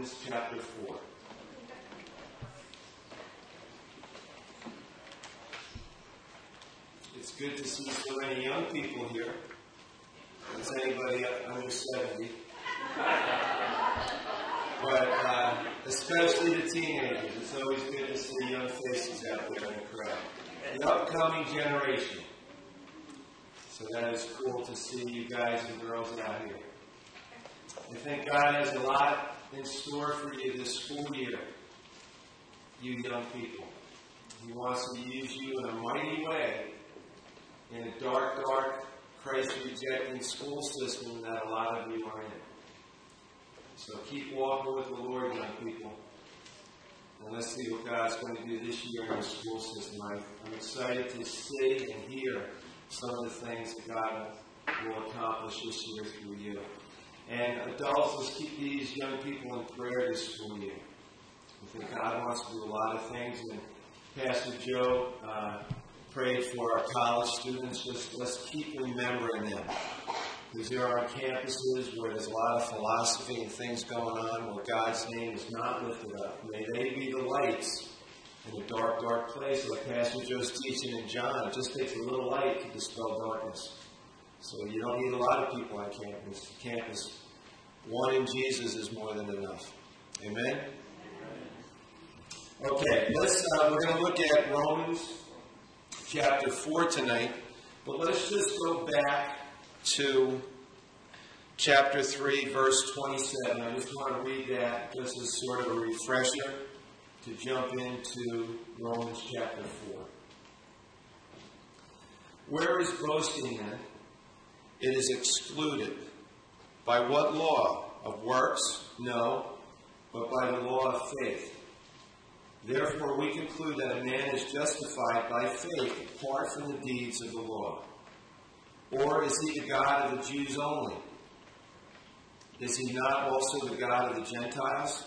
Romans chapter 4. It's good to see so many young people here. Is anybody under 70? but uh, especially the teenagers. It's always good to see young faces out there in the crowd. The upcoming generation. So that is cool to see you guys and girls out here. I think God has a lot in store for you this school year, you young people. He wants to use you in a mighty way in a dark, dark, Christ rejecting school system that a lot of you are in. So keep walking with the Lord, young people. And let's see what God's going to do this year in the school system. I'm, excited to see and hear some of the things that God will accomplish this year through you. And adults, let's keep these young people in prayer this school year. I think God wants to do a lot of things. And Pastor Joe uh, prayed for our college students. Just let's keep remembering them. Because there are campuses where there's a lot of philosophy and things going on where God's name is not lifted up. May they be the lights in a dark, dark place like Pastor Joe's teaching in John. It just takes a little light to dispel darkness. So you don't need a lot of people on campus. Campus, one in Jesus is more than enough. Amen. Okay, let's. Uh, we're going to look at Romans chapter four tonight, but let's just go back to chapter three, verse twenty-seven. I just want to read that just as sort of a refresher to jump into Romans chapter 4. Where is boasting then? It is excluded. By what law? Of works? No, but by the law of faith. Therefore, we conclude that a man is justified by faith apart from the deeds of the law. Or is he the God of the Jews only? Is he not also the God of the Gentiles?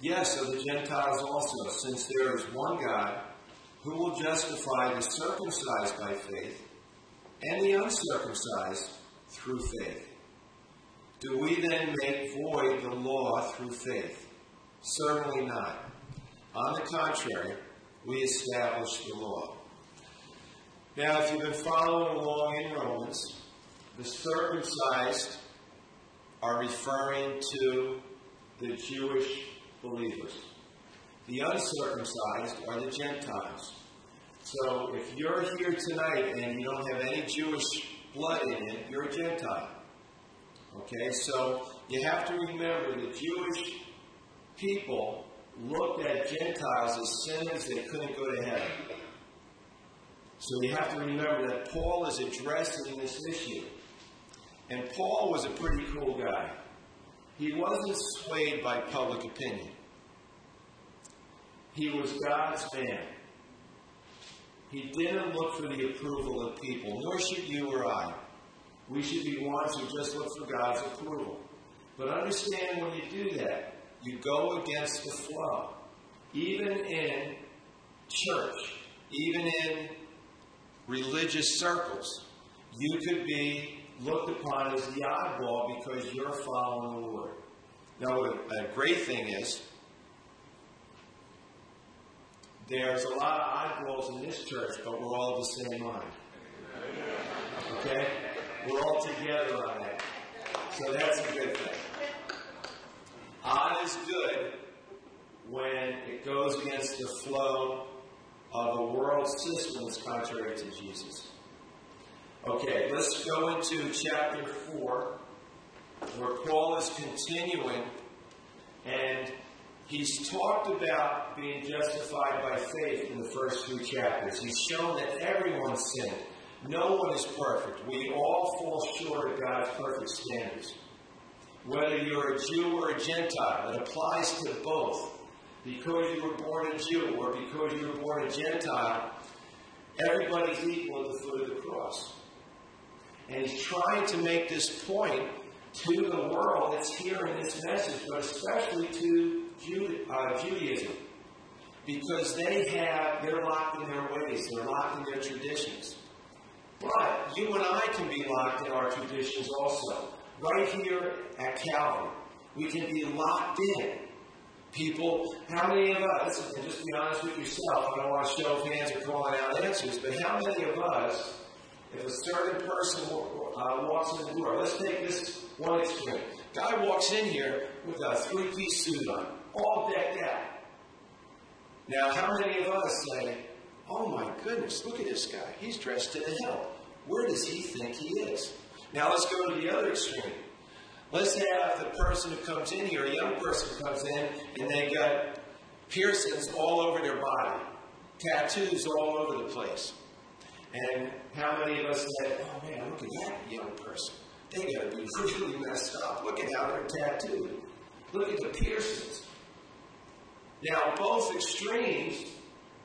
Yes, of the Gentiles also, since there is one God who will justify the circumcised by faith and the uncircumcised through faith. Do we then make void the law through faith? Certainly not. On the contrary, we establish the law. Now, if you've been following along in Romans, the circumcised are referring to the Jewish believers. The uncircumcised are the Gentiles. So if you're here tonight and you don't have any Jewish blood in it, you're a Gentile. Okay, so you have to remember the Jewish people looked at Gentiles as sinners that couldn't go to heaven. So you have to remember that Paul is addressing this issue. And Paul was a pretty cool guy. He wasn't swayed by public opinion. He was God's man. He didn't look for the approval of people, nor should you or I. We should be ones who just look for God's approval. But understand when you do that, you go against the flow. Even in church, even in religious circles, you could be looked upon as the oddball because you're following the Lord. Now, a, great thing is, there's a lot of oddballs in this church, but we're all the same mind. Okay? We're all together on that. So that's a good thing. Odd is good when it goes against the flow of the world systems contrary to Jesus. Okay, let's go into chapter 4, where Paul is continuing, and he's talked about being justified by faith in the first few chapters. He's shown that everyone sinned. No one is perfect. We all fall short of God's perfect standards. Whether you're a Jew or a Gentile, it applies to both. Because you were born a Jew or because you were born a Gentile, everybody's equal at the foot of the cross. And he's trying to make this point to the world that's hearing this message, but especially to Jude, uh, Judaism. Because they have, they're locked in their ways, they're locked in their traditions. But you and I can be locked in our traditions also. Right here at Calvary, we can be locked in People, how many of us, and just be honest with yourself, I don't want to show hands or calling out answers, but how many of us, if a certain person uh, walks in the door, let's take this one extreme. Guy walks in here with a three piece suit on, all decked out. Now, how many of us say, Oh my goodness, look at this guy. He's dressed to the hill. Where does he think he is? Now, let's go to the other extreme. Let's have the person who comes in here, a young person comes in, and they got piercings all over their body, tattoos all over the place. And how many of us say, oh man, look at that young person. They got to be really messed up. Look at how they're tattooed. Look at the piercings. Now, both extremes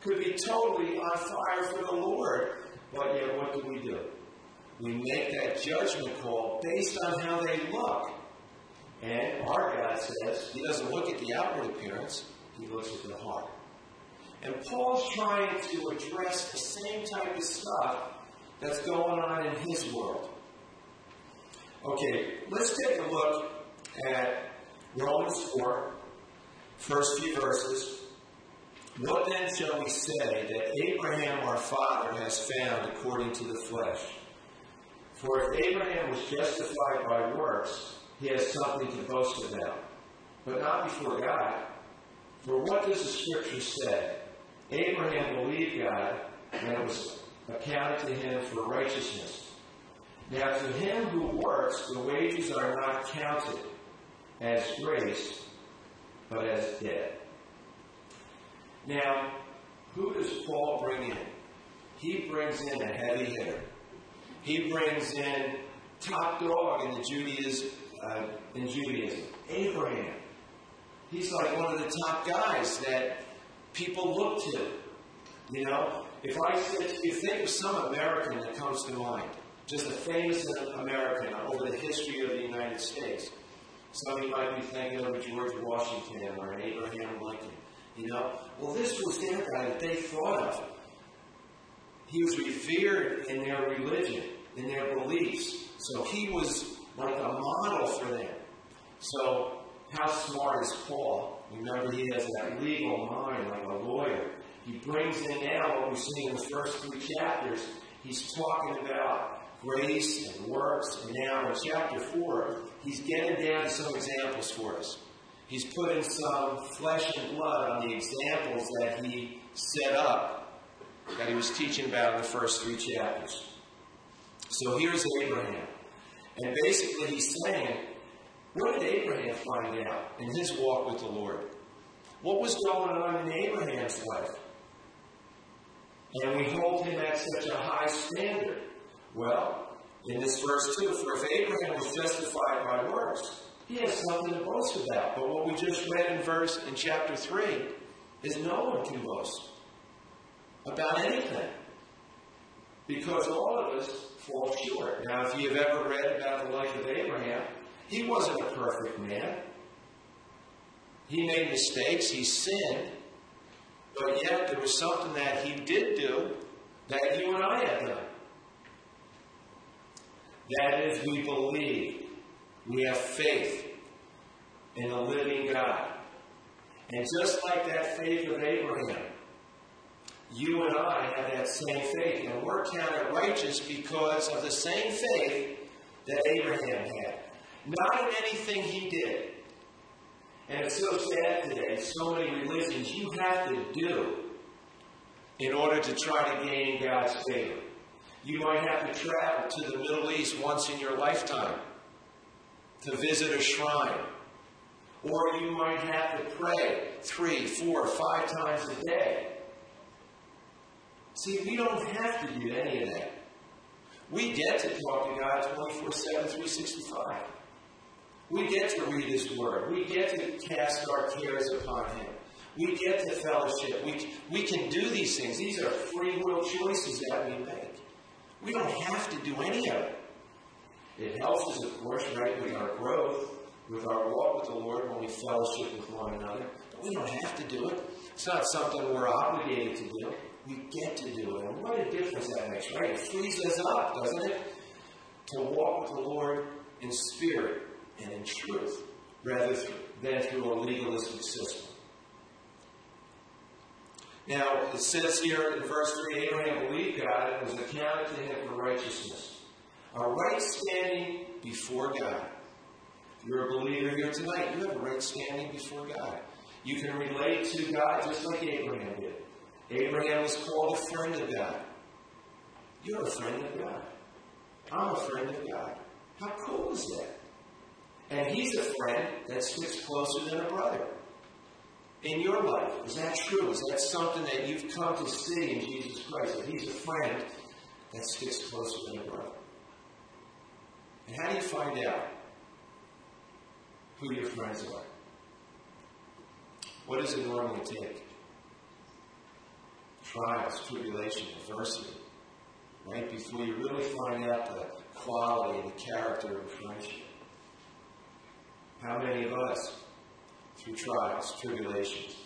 could be totally on fire for the Lord, but yet what do we do? We make that judgment call based on how they look. And our God says He doesn't look at the outward appearance, He looks at the heart. And Paul's trying to address the same type of stuff that's going on in his world. Okay, let's take a look at Romans 4, first few verses. What then shall we say that Abraham our father has found according to the flesh? For if Abraham was justified by works, he has something to boast about, but not before God. For what does the Scripture say? Abraham believed God, and it was accounted to him for righteousness. Now, to him who works, the wages are not counted as grace, but as debt. Now, who does Paul bring in? He brings in a heavy hitter. He brings in top dog in the Judaism, uh, in Judaism, Abraham. He's like one of the top guys that people look to. You know, if I if you think of some American that comes to mind, just a famous American over the history of the United States. Some of you might be thinking of George Washington or Abraham Lincoln. You know, well, this was their guy that they thought of. He was revered in their religion, in their beliefs. So he was like a model for them. So, how smart is Paul? Remember, he has that legal mind like a lawyer. He brings in now what we see in the first three chapters. He's talking about grace and works, and now in chapter 4, he's getting down to some examples for us. He's putting some flesh and blood on the examples that he set up, that he was teaching about in the first three chapters. So here's Abraham. And basically, he's saying, what did Abraham find out in his walk with the Lord? What was going on in Abraham's life? And we hold him at such a high standard. Well, in this verse 2, for if Abraham was justified by works, he has something to boast about. But what we just read in verse in chapter 3 is no one can boast about anything. Because all of us fall short. Now, if you've ever read about the life of Abraham, he wasn't a perfect man. He made mistakes, he sinned, but yet there was something that he did do that you and I have done. That is, we believe. We have faith in the living God. And just like that faith of Abraham, you and I have that same faith. And we're counted righteous because of the same faith that Abraham had. Not in anything he did. And it's so sad today, so many religions you have to do in order to try to gain God's favor. You might have to travel to the Middle East once in your lifetime to visit a shrine. Or you might have to pray three, four, five times a day. See, we don't have to do any of that. We get to talk to God 24 7, 365. We get to read His Word. We get to cast our cares upon Him. We get to fellowship. We, we can do these things. These are free will choices that we make. We don't have to do any of it. It helps us, of course, right, with our growth, with our walk with the Lord when we fellowship with one another. But we don't have to do it. It's not something we're obligated to do. We get to do it. And what a difference that makes, right? It frees us up, doesn't it? To walk with the Lord in spirit and in truth rather than through a legalistic system. Now, it says here in verse 3 Abraham believed God and was accounted to him for righteousness. A right standing before God. If you're a believer here tonight, you have a right standing before God. You can relate to God just like Abraham did. Abraham was called a friend of God. You're a friend of God. I'm a friend of God. How cool is that? And he's a friend that sticks closer than a brother. In your life, is that true? Is that something that you've come to see in Jesus Christ? That he's a friend that sticks closer than a brother. And how do you find out who your friends are? What does it normally take? Trials, tribulation, adversity. Right? Before you really find out the quality and the character of a friendship. How many of us, through trials, tribulations,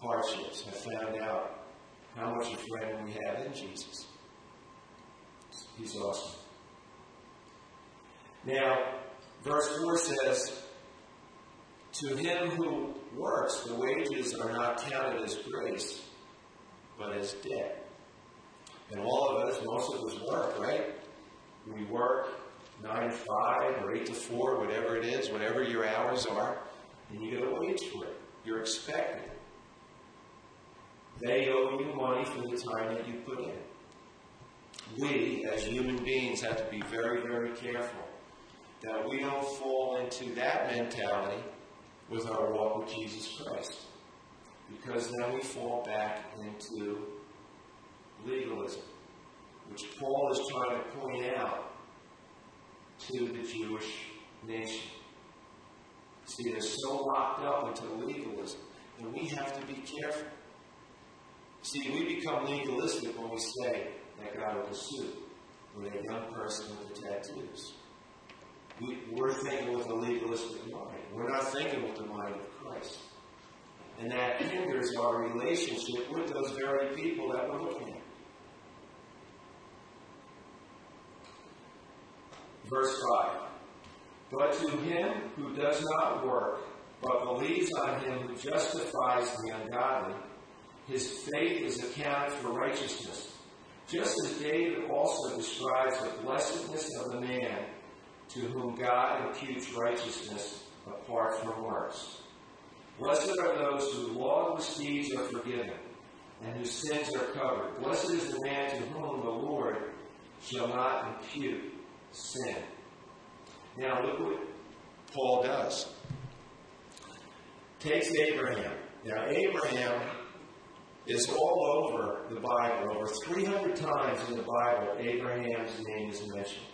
hardships, have found out how much a friend we have in Jesus? He's awesome. Now, verse 4 says, To him who works, the wages are not counted as grace, but as debt. And all of us, most of us work, right? We work 9 to 5 or 8 to 4, whatever it is, whatever your hours are, and you get a wage for it. You're expected. They owe you money for the time that you put in. We, as human beings, have to be very, very careful that we don't fall into that mentality with our walk with Jesus Christ. Because then we fall back into legalism, which Paul is trying to point out to the Jewish nation. See, they're so locked up into legalism, and we have to be careful. See, we become legalistic when we say that God will pursue with a young person with the tattoos. We, we're thinking with a legalistic mind. We're not thinking with the mind of Christ. And that hinders our relationship with those very people that we're looking at. Verse 5. But to him who does not work, but believes on him who justifies the ungodly, his faith is accounted for righteousness. Just as David also describes the blessedness of the man to whom God imputes righteousness apart from works. Blessed are those whose lawless deeds are forgiven and whose sins are covered. Blessed is the man to whom the Lord shall not impute sin. Now look what Paul does. Takes Abraham. Now Abraham is all over the Bible. Over 300 times in the Bible, Abraham's name is mentioned.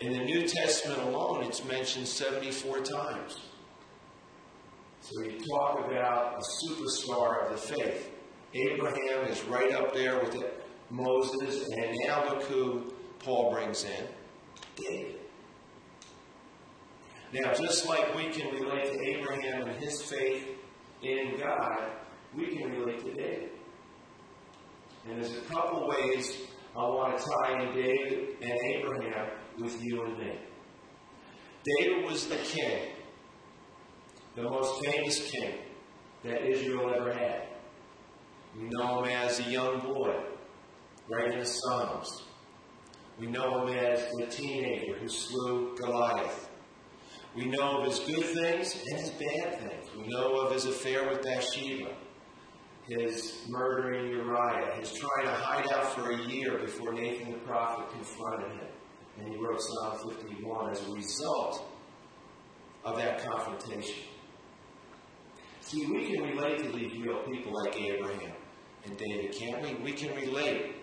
In the New Testament alone, it's mentioned 74 times. So you talk about a superstar of the faith. Abraham is right up there with it, Moses, and now look who Paul brings in David. Now, just like we can relate to Abraham and his faith in God, we can relate to David. And there's a couple ways I want to tie in David and Abraham with you and me. David was the king, the most famous king that Israel ever had. We know him as a young boy, writing the Psalms. We know him as the teenager who slew Goliath. We know of his good things and his bad things. We know of his affair with Bathsheba, his murdering Uriah, his trying to hide out for a year before Nathan the prophet confronted him. And he wrote Psalm 51 as a result of that confrontation. See, we can relate to these real people like Abraham and David, can't we? We can relate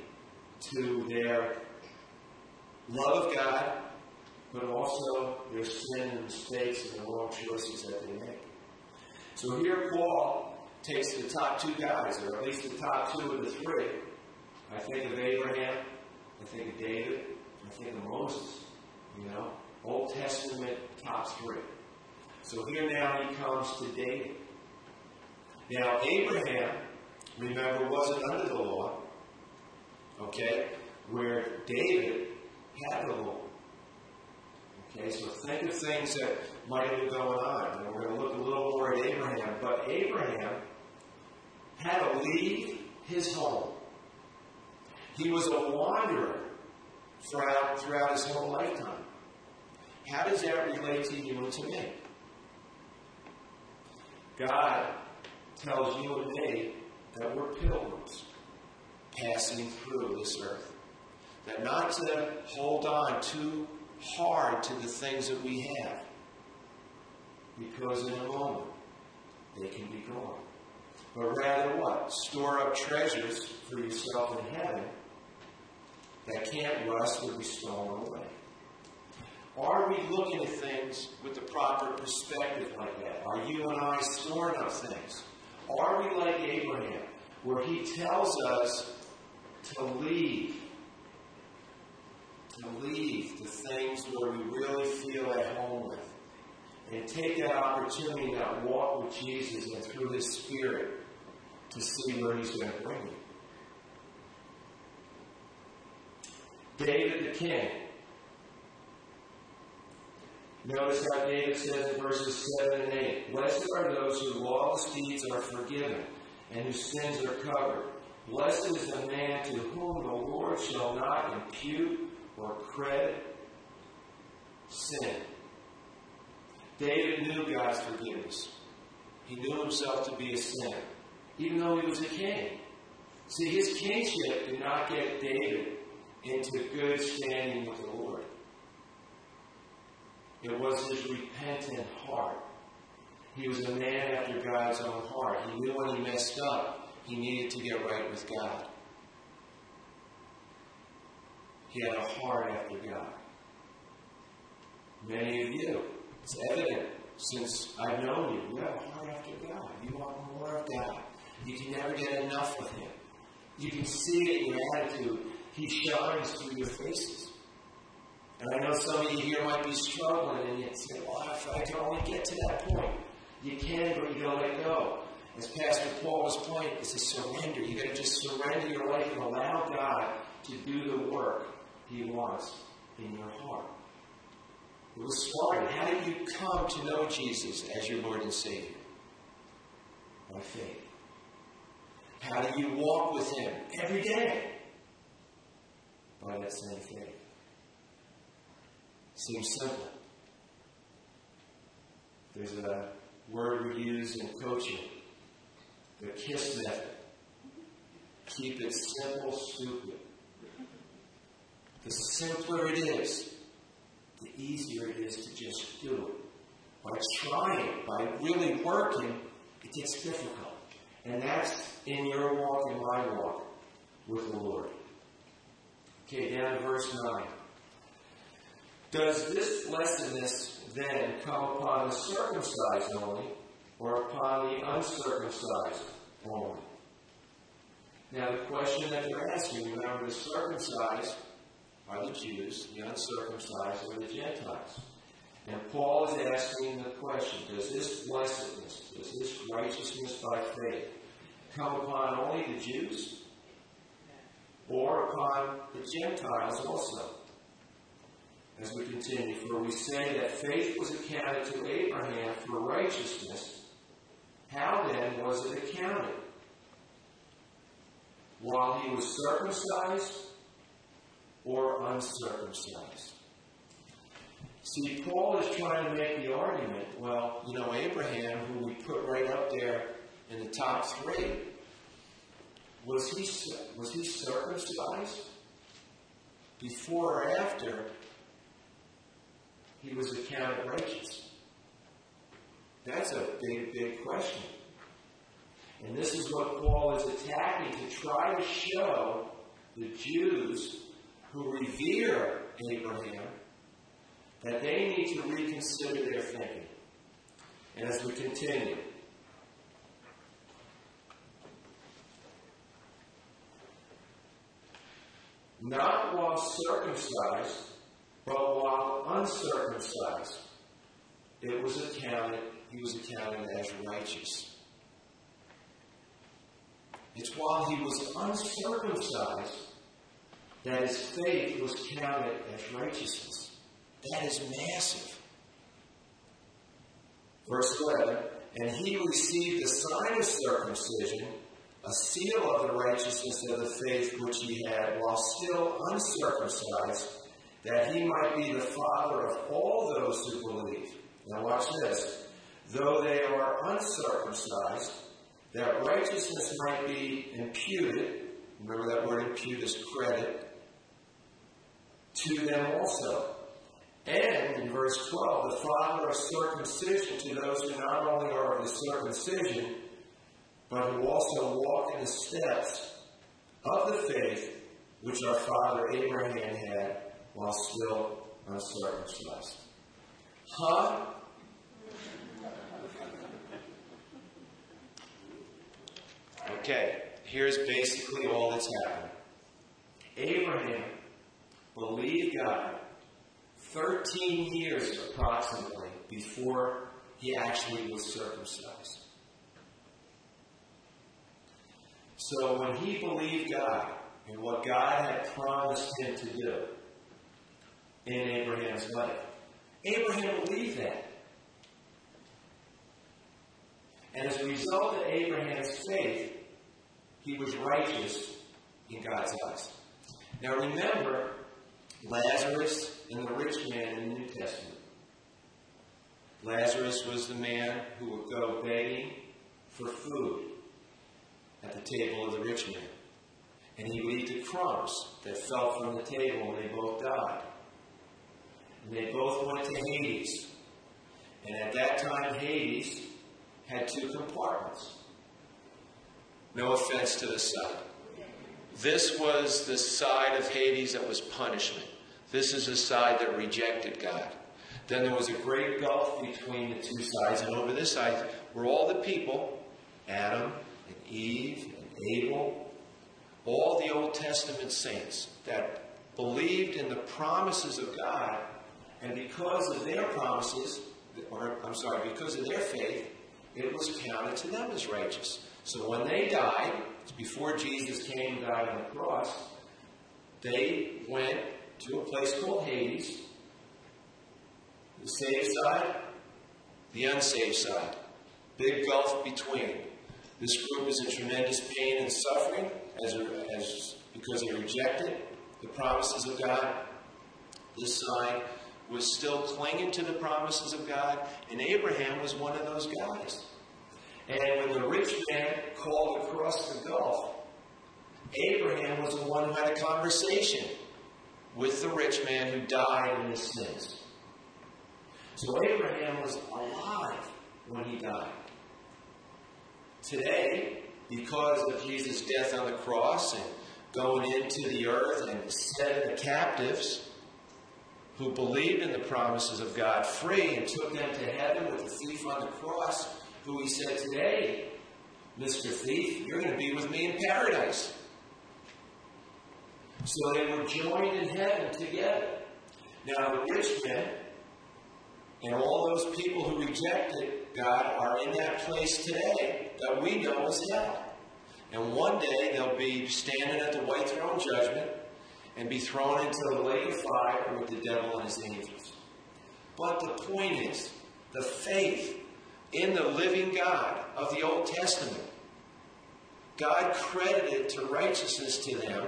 to their love of God, but also their sin and mistakes and the wrong choices that they make. So here Paul takes the top two guys, or at least the top two of the three. I think of Abraham, I think of David, Think of Moses. You know, Old Testament top three. So here now he comes to David. Now Abraham, remember, wasn't under the law. Okay? Where David had the law. Okay, so think of things that might have been going on. And we're going to look a little more at Abraham. But Abraham had to leave his home. He was a wanderer throughout, throughout his whole lifetime. How does that relate to you and to me? God tells you and me that we're pilgrims passing through this earth. That not to hold on too hard to the things that we have, because in a moment they can be gone. But rather what? Store up treasures for yourself in heaven that can't rust or be stolen away. Are we looking at things with the proper perspective like that? Are you and I storing up things? Are we like Abraham, where he tells us to leave, to leave the things where we really feel at home with, and take that opportunity, that walk with Jesus and through His Spirit to see where He's going to bring you? David the king. Notice how David says in verses 7 and 8 Blessed are those whose lawless deeds are forgiven and whose sins are covered. Blessed is the man to whom the Lord shall not impute or credit sin. David knew God's forgiveness. He knew himself to be a sinner, even though he was a king. See, his kingship did not get David into good standing with the Lord. It was his repentant heart. He was a man after God's own heart. He knew when he messed up, he needed to get right with God. He had a heart after God. Many of you, it's evident since I've known you, you have a heart after God. You want more of God. You can never get enough of Him. You can see it in your attitude. He shines through your faces. And I know some of you here might be struggling and you say, well, if I can only get to that point. You can, but you gotta let go. As Pastor Paul was pointing, it's a surrender. You gotta just surrender your life and allow God to do the work He wants in your heart. It was started. How did you come to know Jesus as your Lord and Savior? By faith. How do you walk with Him every day? By that same faith. Seems simple. There's a word we use in coaching the KISS method. Keep it simple, stupid. The simpler it is, the easier it is to just do it. By trying, by really working, it gets difficult. And that's in your walk and my walk with the Lord. Okay, down to verse 9. Does this blessedness then come upon the circumcised only, or upon the uncircumcised only? Now, the question that they're asking, remember, the circumcised are the Jews, the uncircumcised are the Gentiles. And Paul is asking the question Does this blessedness, does this righteousness by faith come upon only the Jews or upon the Gentiles also? As we continue, for we say that faith was accounted to Abraham for righteousness. How then was it accounted? While he was circumcised or uncircumcised? See, Paul is trying to make the argument well, you know, Abraham, who we put right up there in the top three, was he, was he circumcised before or after he was accounted righteous? That's a big, big question. And this is what Paul is attacking to try to show the Jews who revere Abraham that they need to reconsider their thinking. And as we continue, not while circumcised, but while uncircumcised, it was accounted, he was accounted as righteous. It's while he was uncircumcised that his faith was counted as righteousness. That is massive. Verse 11 And he received the sign of circumcision a seal of the righteousness of the faith which he had while still uncircumcised, that he might be the father of all those who believe. Now, watch this. Though they are uncircumcised, that righteousness might be imputed. Remember that word impute is credit. To them also. And in verse 12, the father of circumcision to those who not only are of the circumcision, but who also walk in the steps of the faith which our father Abraham had while still uncircumcised. Huh? Okay, here's basically all that's happened. Abraham believed God 13 years approximately before he actually was circumcised. So when he believed God and what God had promised him to do in Abraham's life, Abraham believed that. And as a result of Abraham's faith, he was righteous in God's eyes. Now remember Lazarus and the rich man in the New Testament. Lazarus was the man who would go begging for food at the table of the rich man. And he would eat the crumbs that fell from the table, and they both died. And they both went to Hades. And at that time, Hades had two compartments. No offense to the side. This was the side of Hades that was punishment. This is the side that rejected God. Then there was a great gulf between the two sides, and over this side were all the people Adam, Eve, and Abel, all the Old Testament saints that believed in the promises of God, and because of their promises, or I'm sorry, because of their faith, it was counted to them as righteous. So when they died, before Jesus came and died on the cross, they went to a place called Hades, the saved side, the unsaved side. Big gulf between. This group is in tremendous pain and suffering as, as, because they rejected the promises of God. This side was still clinging to the promises of God, and Abraham was one of those guys. And when the rich man called across the gulf, Abraham was the one who had a conversation with the rich man who died in his sins. So Abraham was alive when he died. Today, because of Jesus' death on the cross and going into the earth and setting the captives who believed in the promises of God free and took them to heaven with the thief on the cross, who he said, Today, Mr. Thief, you're going to be with me in paradise. So they were joined in heaven together. Now, the rich men and all those people who rejected God are in that place today that we know as hell. And one day they'll be standing at the white throne judgment and be thrown into the lake of fire with the devil and his angels. But the point is, the faith in the living God of the Old Testament, God credited to righteousness to them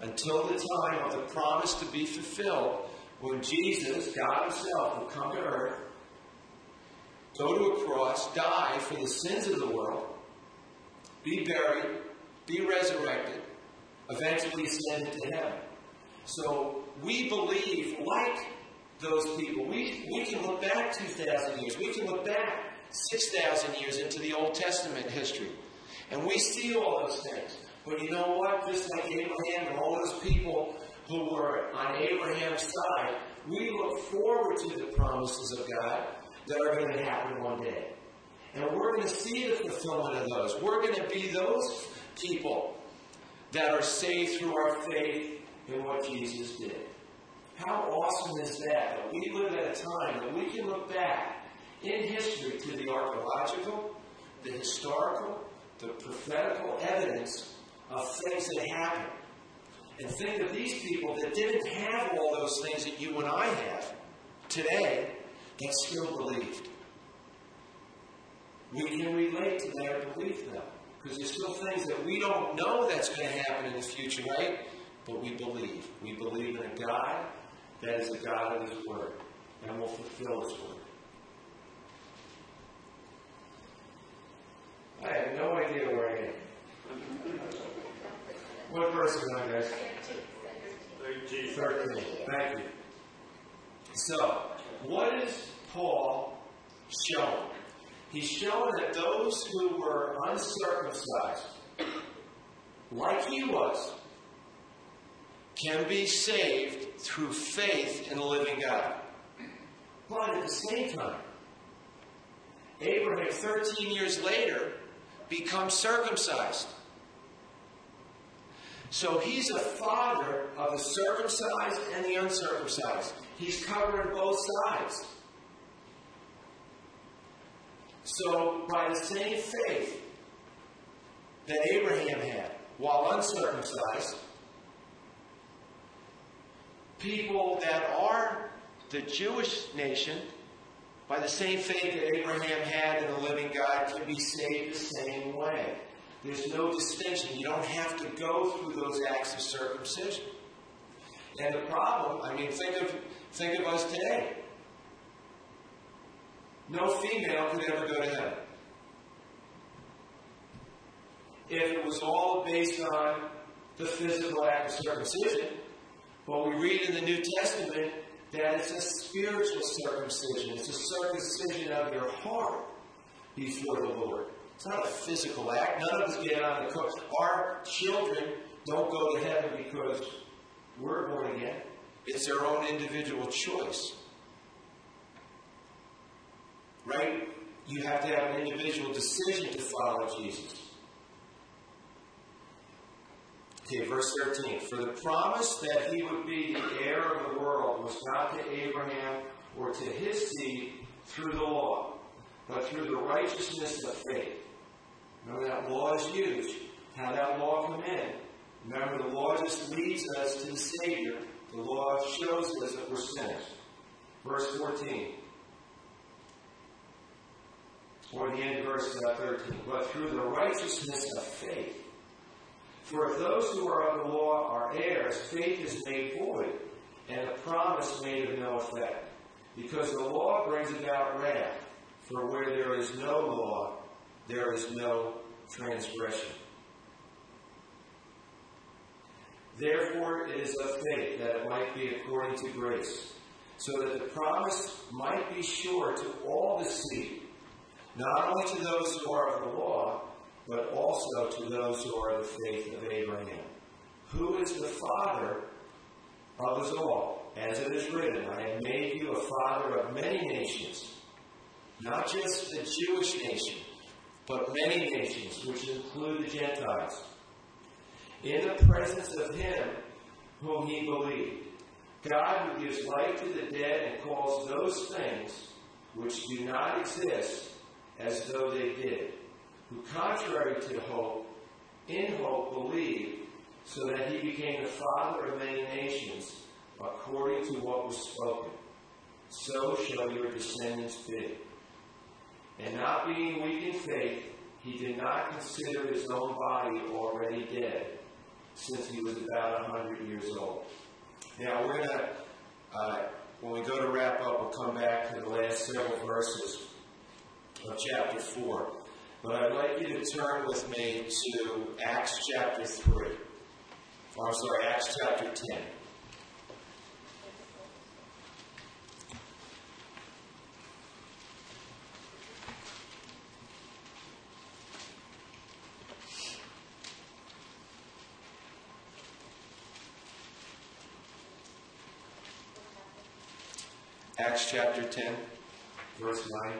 until the time of the promise to be fulfilled when Jesus, God Himself, would come to earth go to a cross, die for the sins of the world, be buried, be resurrected, eventually ascend to heaven. So we believe, like those people, we, we can look back 2,000 years, we can look back 6,000 years into the Old Testament history, and we see all those things. But you know what? Just like Abraham and all those people who were on Abraham's side, we look forward to the promises of God that are going to happen one day. And we're going to see the fulfillment of those. We're going to be those people that are saved through our faith in what Jesus did. How awesome is that? That we live at a time that we can look back in history to the archaeological, the historical, the prophetical evidence of things that happened. And think of these people that didn't have all those things that you and I have today they still believed. We can relate to their belief, though. Because there's still things that we don't know that's going to happen in the future, right? But we believe. We believe in a God that is a God of His Word and will fulfill His Word. I have no idea where I am. What verse is on, guys? 13. 13. Thank you. So, what is Paul showing? He's showing that those who were uncircumcised, like he was, can be saved through faith in the living God. But at the same time, Abraham, 13 years later, becomes circumcised. So he's a father of the circumcised and the uncircumcised. He's covering both sides. So, by the same faith that Abraham had while uncircumcised, people that are the Jewish nation, by the same faith that Abraham had in the living God, can be saved the same way. There's no distinction. You don't have to go through those acts of circumcision. And the problem, I mean, think of think of us today. No female could ever go to heaven. If it was all based on the physical act of circumcision, but we read in the New Testament that it's a spiritual circumcision. It's a circumcision of your heart before the Lord. It's not a physical act. None of us get on the coast. Our children don't go to heaven because we're born again. It's their own individual choice. Right? You have to have an individual decision to follow Jesus. Okay, verse 13. For the promise that he would be the heir of the world was not to Abraham or to his seed through the law, but through the righteousness of faith. Remember that law is used. How that law come in. Remember, the law just leads us to the Savior. The law shows us that we're sinners. Verse 14. Or the end of verse uh, 13. But through the righteousness of faith. For if those who are of the law are heirs, faith is made void, and the promise made of no effect. Because the law brings about wrath. For where there is no law, there is no transgression. Therefore, it is of faith that it might be according to grace, so that the promise might be sure to all the seed, not only to those who are of the law, but also to those who are of the faith of Abraham, who is the father of us all. As it is written, I have made you a father of many nations, not just the Jewish nation, but many nations, which include the Gentiles, in the presence of him whom he believed. God who gives life to the dead and calls those things which do not exist as though they did, who contrary to hope, in hope believed, so that he became the father of many nations, according to what was spoken. So shall your descendants be. And not being weak in faith, he did not consider his own body already dead, since he was about a hundred years old. Now we're going to, uh, when we go to wrap up, we'll come back to the last several verses of chapter 4. But I'd like you to turn with me to Acts chapter 3. I'm sorry, Acts chapter 10. Acts chapter 10, verse 9.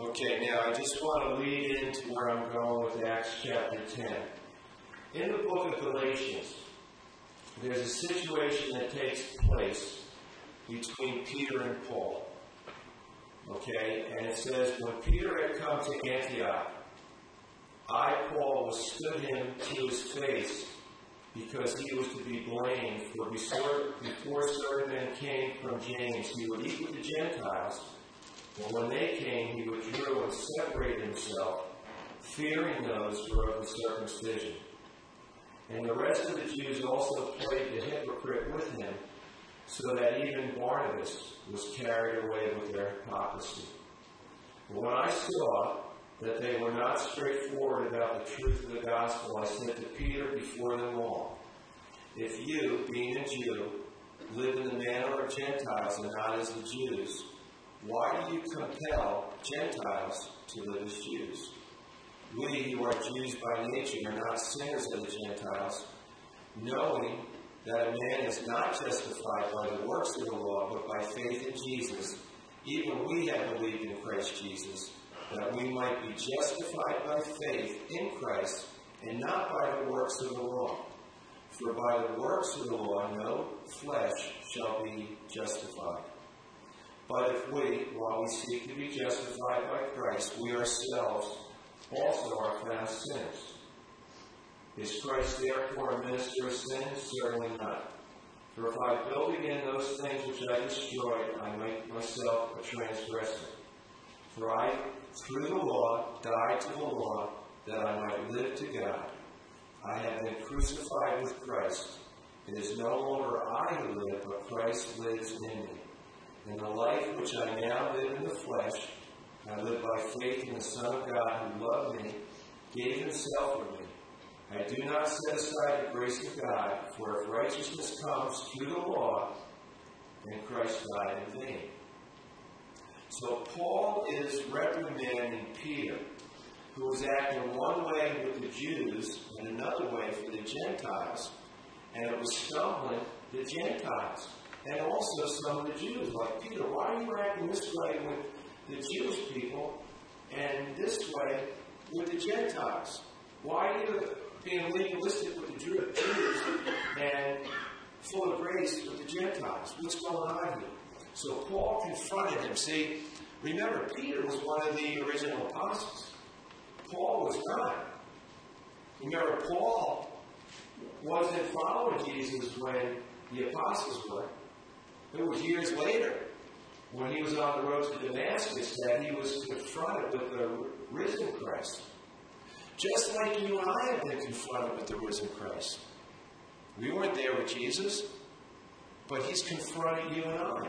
Okay, now I just want to lead into where I'm going with Acts chapter 10. In the book of Galatians, there's a situation that takes place between Peter and Paul. Okay, and it says when Peter had come to Antioch, I, Paul, withstood him to his face because he was to be blamed. For before, certain men came from James, he would eat with the Gentiles. But when they came, he withdrew and separated himself, fearing those who were of the circumcision. And the rest of the Jews also played the hypocrite with him, so that even Barnabas was carried away with their hypocrisy. But when I saw that they were not straightforward about the truth of the gospel, I said to Peter before them all, If you, being a Jew, live in the manner of Gentiles and not as the Jews, why do you compel Gentiles to live as Jews? We who are Jews by nature are not sinners of the Gentiles, knowing that a man is not justified by the works of the law, but by faith in Jesus. Even we have believed in Christ Jesus, that we might be justified by faith in Christ, and not by the works of the law. For by the works of the law no flesh shall be justified. But if we, while we seek to be justified by Christ, we ourselves also are found sinners. Is Christ therefore a minister of sin? Certainly not. For if I build again those things which I destroyed, I make myself a transgressor. For I, through the law, died to the law, that I might live to God. I have been crucified with Christ. It is no longer I who live, but Christ lives in me. In the life which I now live in the flesh, I live by faith in the Son of God who loved me, gave himself for me. I do not set aside the grace of God, for if righteousness comes through the law, then Christ died in vain. So Paul is reprimanding Peter, who was acting one way with the Jews and another way for the Gentiles, and it was stumbling the Gentiles and also some of the Jews, like Peter, why are you acting this way with the Jewish people and this way with the Gentiles? Why are you being legalistic with the Jews and full of grace with the Gentiles? What's going on here? So Paul confronted him. See, remember, Peter was one of the original apostles. Paul was not. Remember, Paul wasn't following Jesus when the apostles were. It was years later, when he was on the road to Damascus, that he was confronted with the risen Christ. Just like you and I have been confronted with the risen Christ. We weren't there with Jesus, but he's confronting you and I.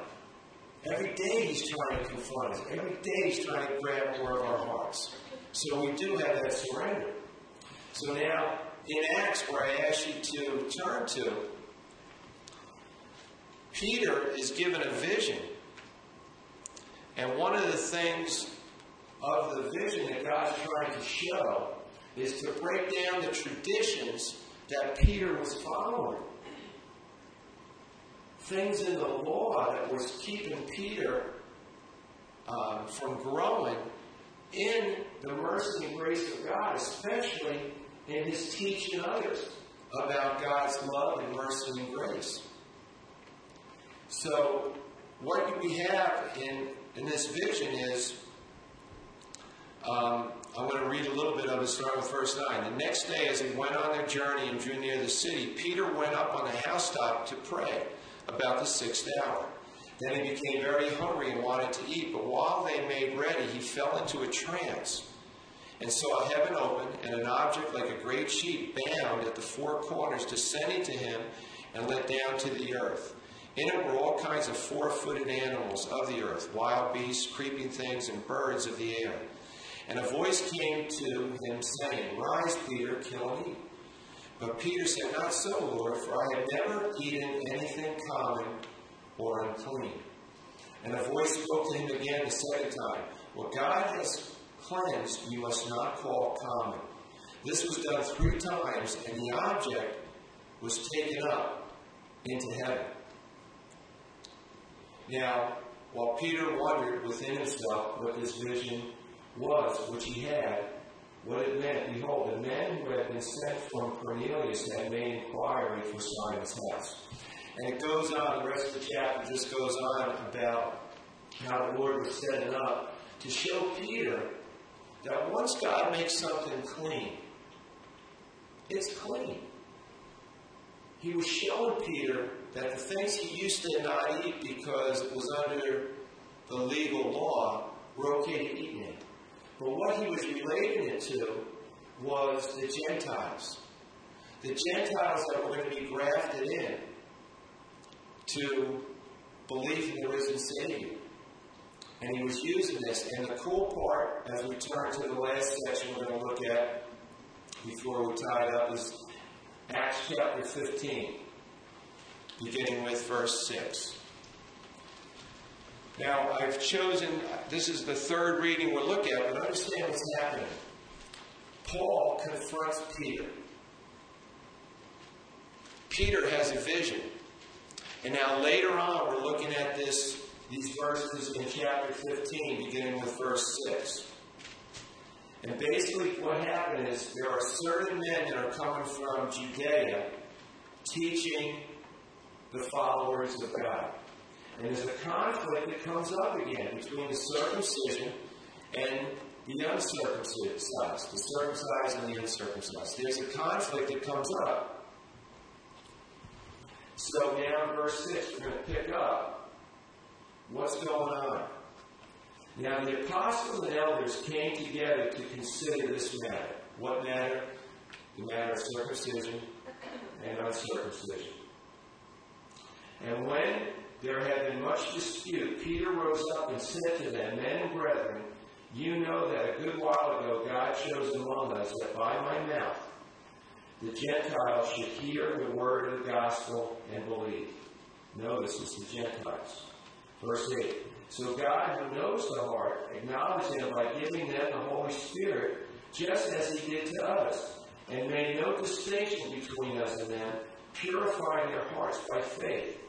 Every day he's trying to confront us. Every day he's trying to grab more of our hearts. So we do have that surrender. So now, in Acts, where I ask you to turn to, Peter is given a vision. And one of the things of the vision that God's trying to show is to break down the traditions that Peter was following. Things in the law that was keeping Peter um, from growing in the mercy and grace of God, especially in his teaching others about God's love and mercy and grace. So, what we have in, in this vision is um, I'm going to read a little bit of it starting with verse 9. The next day, as they went on their journey and drew near the city, Peter went up on the housetop to pray about the sixth hour. Then he became very hungry and wanted to eat, but while they made ready, he fell into a trance and saw heaven open and an object like a great sheet bound at the four corners descending to him and let down to the earth. In it were all kinds of four footed animals of the earth, wild beasts, creeping things, and birds of the air. And a voice came to him, saying, Rise, Peter, kill and eat. But Peter said, Not so, Lord, for I have never eaten anything common or unclean. And a voice spoke to him again the second time, What God has cleansed, you must not call common. This was done three times, and the object was taken up into heaven. Now, while Peter wondered within himself what this vision was, which he had, what it meant, behold, the men who had been sent from Cornelius had made inquiry for Simon's house. And it goes on, the rest of the chapter just goes on about how the Lord was setting up to show Peter that once God makes something clean, it's clean. He was showing Peter that the things he used to not eat because it was under the legal law were okay to eat now. But what he was relating it to was the Gentiles. The Gentiles that were going to be grafted in to believe in the risen Savior. And he was using this. And the cool part, as we turn to the last section we're going to look at before we tie it up, is Acts chapter 15, beginning with verse 6. Now, I've chosen, this is the third reading we'll look at, but understand what's happening. Paul confronts Peter. Peter has a vision. And now later on, we're looking at this, these verses in chapter 15, beginning with verse 6. And basically, what happened is there are certain men that are coming from Judea teaching the followers of God. And there's a conflict that comes up again between the circumcision and the uncircumcised, the circumcised and the uncircumcised. There's a conflict that comes up. So now in verse 6, we're going to pick up what's going on. Now the apostles and elders came together to consider this matter. What matter? The matter of circumcision and uncircumcision. And when there had been much dispute, Peter rose up and said to them, Men and brethren, you know that a good while ago God chose among us that by my mouth the Gentiles should hear the word of the gospel and believe. Notice it's the Gentiles. Verse 8. So God, who knows the heart, acknowledged them by giving them the Holy Spirit, just as He did to us, and made no distinction between us and them, purifying their hearts by faith.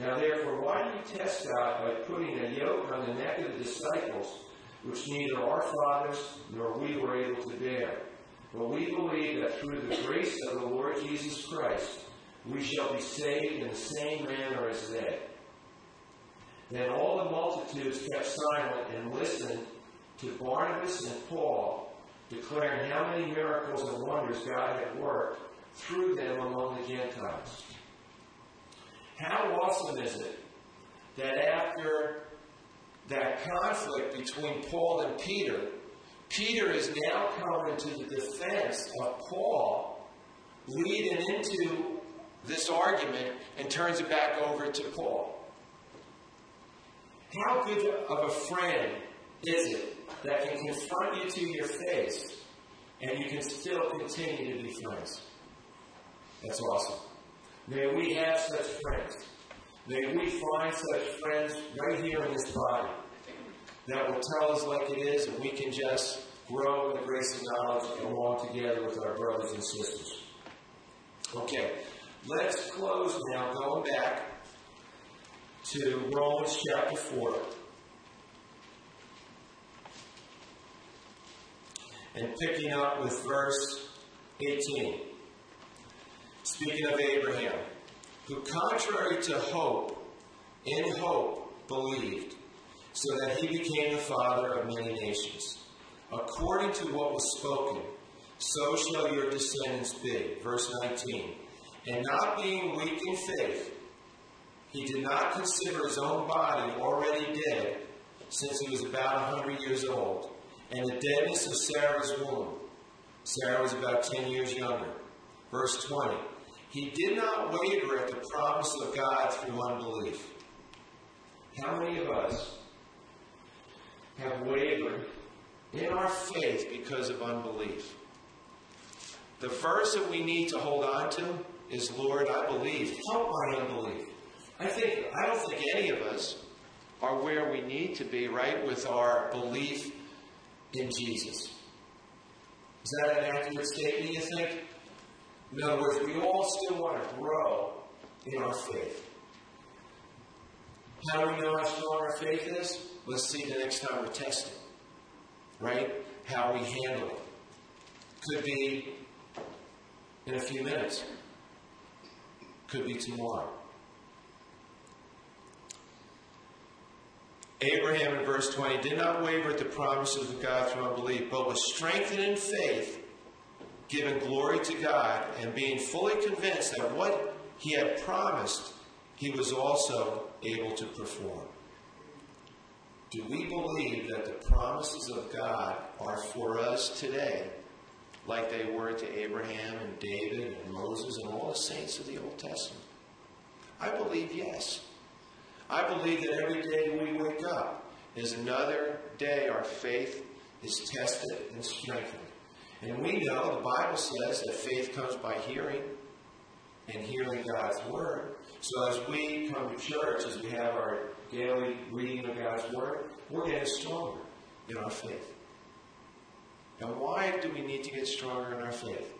Now therefore, why do you test God by putting a yoke on the neck of the disciples, which neither our fathers nor we were able to bear? But we believe that through the grace of the Lord Jesus Christ, we shall be saved in the same manner as they. Then all the multitudes kept silent and listened to Barnabas and Paul, declaring how many miracles and wonders God had worked through them among the Gentiles. How awesome is it that after that conflict between Paul and Peter, Peter is now coming to the defense of Paul, leading into this argument and turns it back over to Paul. How good of a friend is it that can confront you to your face and you can still continue to be friends? That's awesome. May we have such friends. May we find such friends right here in this body that will tell us like it is and we can just grow in the grace and knowledge and walk together with our brothers and sisters. Okay, let's close now going back to Romans chapter 4. And picking up with verse 18. Speaking of Abraham, who contrary to hope, in hope, believed, so that he became the father of many nations. According to what was spoken, so shall your descendants be. Verse 19. And not being weak in faith, he did not consider his own body already dead, since he was about a hundred years old, and the deadness of Sarah's womb. Sarah was about ten years younger. Verse 20. He did not waver at the promise of God through unbelief. How many of us have wavered in our faith because of unbelief? The verse that we need to hold on to is Lord, I believe. Help my unbelief. I think I don't think any of us are where we need to be, right, with our belief in Jesus. Is that an accurate statement, you think? In other words, we all still want to grow in our faith. How do we know how strong our faith is? Let's see the next time we're testing. Right? How we handle it. Could be in a few minutes. Could be tomorrow. Abraham in verse 20 did not waver at the promises of God through unbelief, but was strengthened in faith, giving glory to God, and being fully convinced that what he had promised, he was also able to perform. Do we believe that the promises of God are for us today, like they were to Abraham and David and Moses and all the saints of the Old Testament? I believe yes. I believe that every day we wake up is another day our faith is tested and strengthened. And we know the Bible says that faith comes by hearing and hearing God's Word. So as we come to church, as we have our daily reading of God's Word, we're getting stronger in our faith. And why do we need to get stronger in our faith?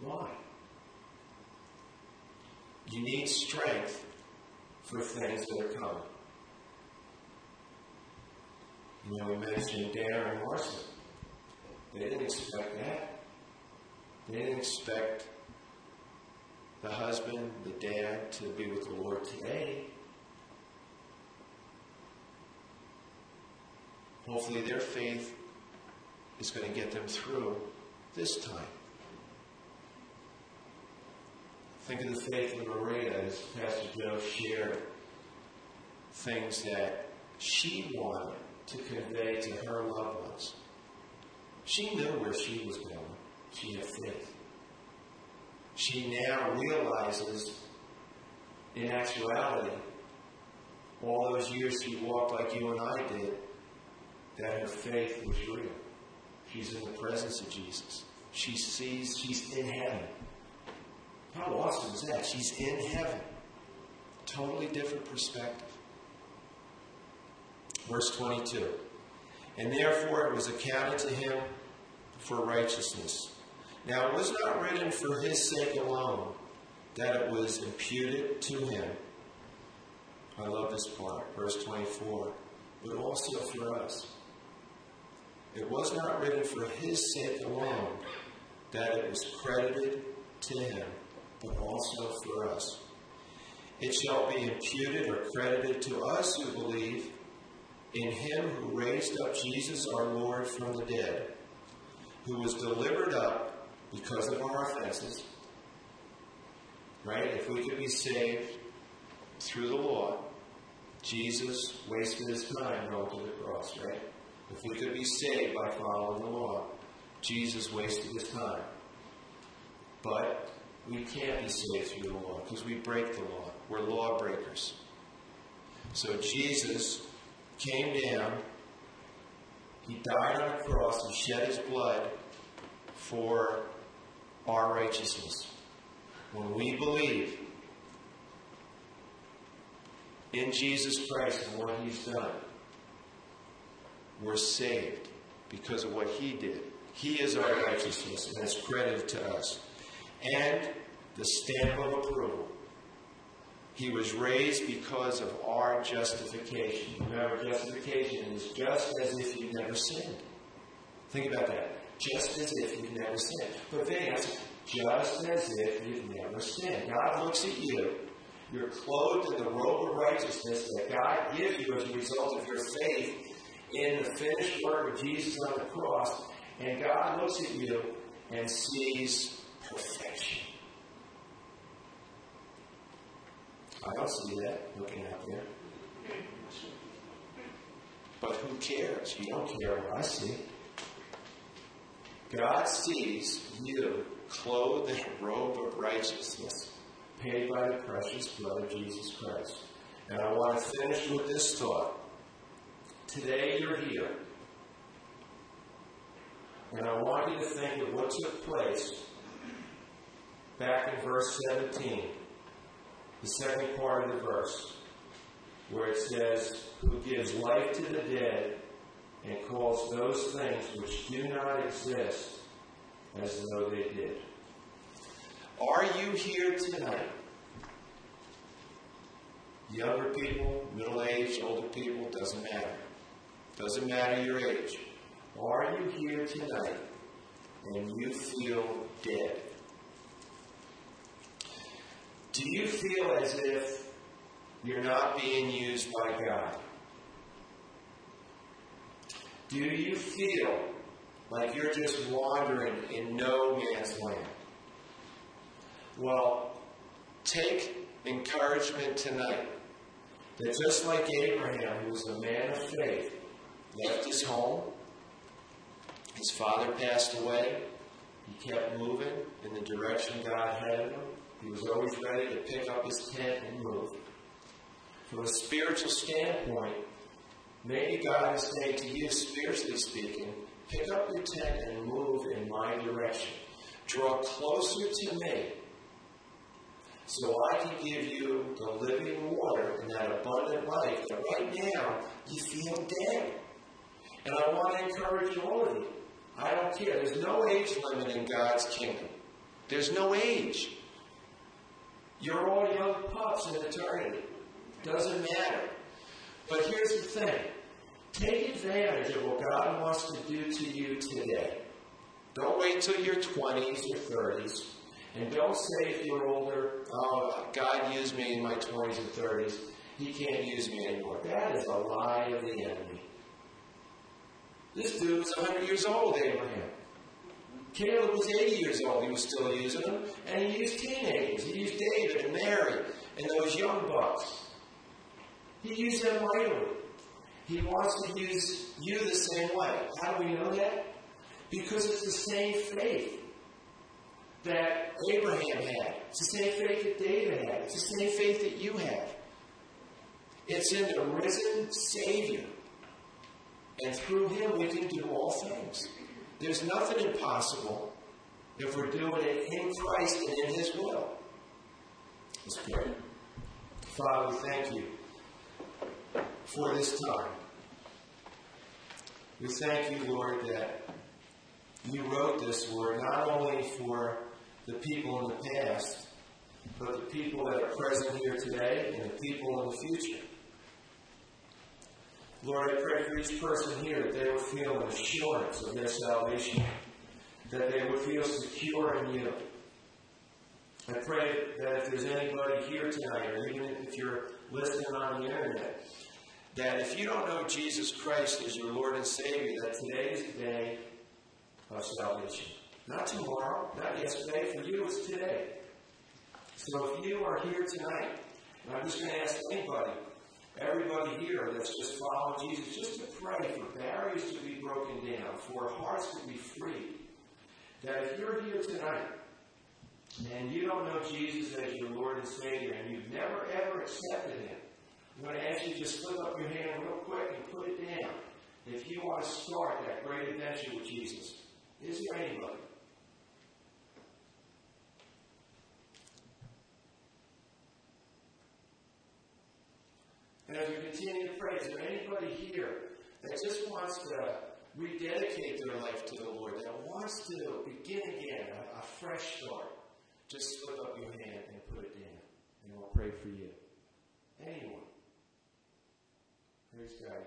Why? You need strength for things that are coming. You know, we mentioned Darren Marcy. They didn't expect that. They didn't expect the husband, the dad, to be with the Lord today. Hopefully, their faith is going to get them through this time. Think of the faith of Maria as Pastor Joe shared things that she wanted to convey to her loved ones. She knew where she was going. She had faith. She now realizes, in actuality, all those years she walked like you and I did, that her faith was real. She's in the presence of Jesus. She sees she's in heaven. How awesome is that? She's in heaven. Totally different perspective. Verse 22. And therefore it was accounted to him for righteousness. Now it was not written for his sake alone that it was imputed to him. I love this part, verse 24. But also for us. It was not written for his sake alone that it was credited to him, but also for us. It shall be imputed or credited to us who believe in him who raised up Jesus our Lord from the dead, who was delivered up because of our offenses. Right? If we could be saved through the law, Jesus wasted his time going to the cross, right? If we could be saved by following the law, Jesus wasted his time. But we can't be saved through the law because we break the law. We're lawbreakers. So Jesus came down, he died on a cross and shed his blood for our righteousness. When we believe in Jesus Christ and what he's done, we're saved because of what he did. He is our righteousness and it's credited to us. And the stamp of approval. He was raised because of our justification. Remember, justification is just as if you never sinned. Think about that. Just as if you've never sinned. But then, just as if you've never sinned. God looks at you. You're clothed in the robe of righteousness that God gives you as a result of your faith in the finished work of Jesus on the cross. And God looks at you and sees perfection. I don't see that looking out there. But who cares? You don't care what I see. God sees you clothed in a robe of righteousness, paid by the precious blood of Jesus Christ. And I want to finish with this thought. Today you're here. And I want you to think of what took place back in verse 17 the second part of the verse, where it says, Who gives life to the dead and calls those things which do not exist as though they did. Are you here tonight? Younger people, middle aged, older people, doesn't matter. Doesn't matter your age. Are you here tonight and you feel dead? Do you feel as if you're not being used by God? Do you feel like you're just wandering in no man's land? Well, take encouragement tonight that just like Abraham, who was a man of faith, left his home, his father passed away, he kept moving in the direction God had him. He was always ready to pick up his tent and move. From a spiritual standpoint, maybe God is saying to you, spiritually speaking, pick up your tent and move in my direction. Draw closer to me so I can give you the living water and that abundant life that right now you feel dead. And I want to encourage you all of you. I don't care. There's no age limit in God's kingdom. There's no age. You're all young pups in eternity. Doesn't matter. But here's the thing. Take advantage of what God wants to do to you today. Don't wait till your 20s or 30s. And don't say if you're older, oh, God used me in my 20s and 30s. He can't use me anymore. That is a lie of the enemy. This dude was 100 years old, Abraham. Caleb was 80 years old. He was still using them. And he used teenagers. He used David and Mary and those young bucks. He used them mightily. He wants to use you the same way. How do we know that? Because it's the same faith that Abraham had. It's the same faith that David had. It's the same faith that you have. It's in the risen Savior. And through him we can do all things. There's nothing impossible if we're doing it in Christ and in his will. Let's pray. Father, we thank you for this time. We thank you, Lord, that you wrote this word not only for the people in the past, but the people that are present here today and the people in the future. Lord, I pray for each person here that they would feel an assurance of their salvation, that they would feel secure in you. I pray that if there's anybody here tonight, or even if you're listening on the internet, that if you don't know Jesus Christ as your Lord and Savior, that today is the day of salvation. Not tomorrow, not yesterday. For you, it's today. So if you are here tonight, and I'm just going to ask anybody, everybody here that's just following Jesus, just to pray for barriers to be broken down, for hearts to be free. That if you're here tonight and you don't know Jesus as your Lord and Savior, and you've never ever accepted Him, I'm going to ask you to just slip up your hand real quick and put it down. If you want to start that great adventure with Jesus, is there anybody? And as we continue to pray, is there anybody here that just wants to rededicate their life to the Lord, that wants to begin again, a, a fresh start? Just slip up your hand and put it down, and we'll pray for you. Anyone? Praise God.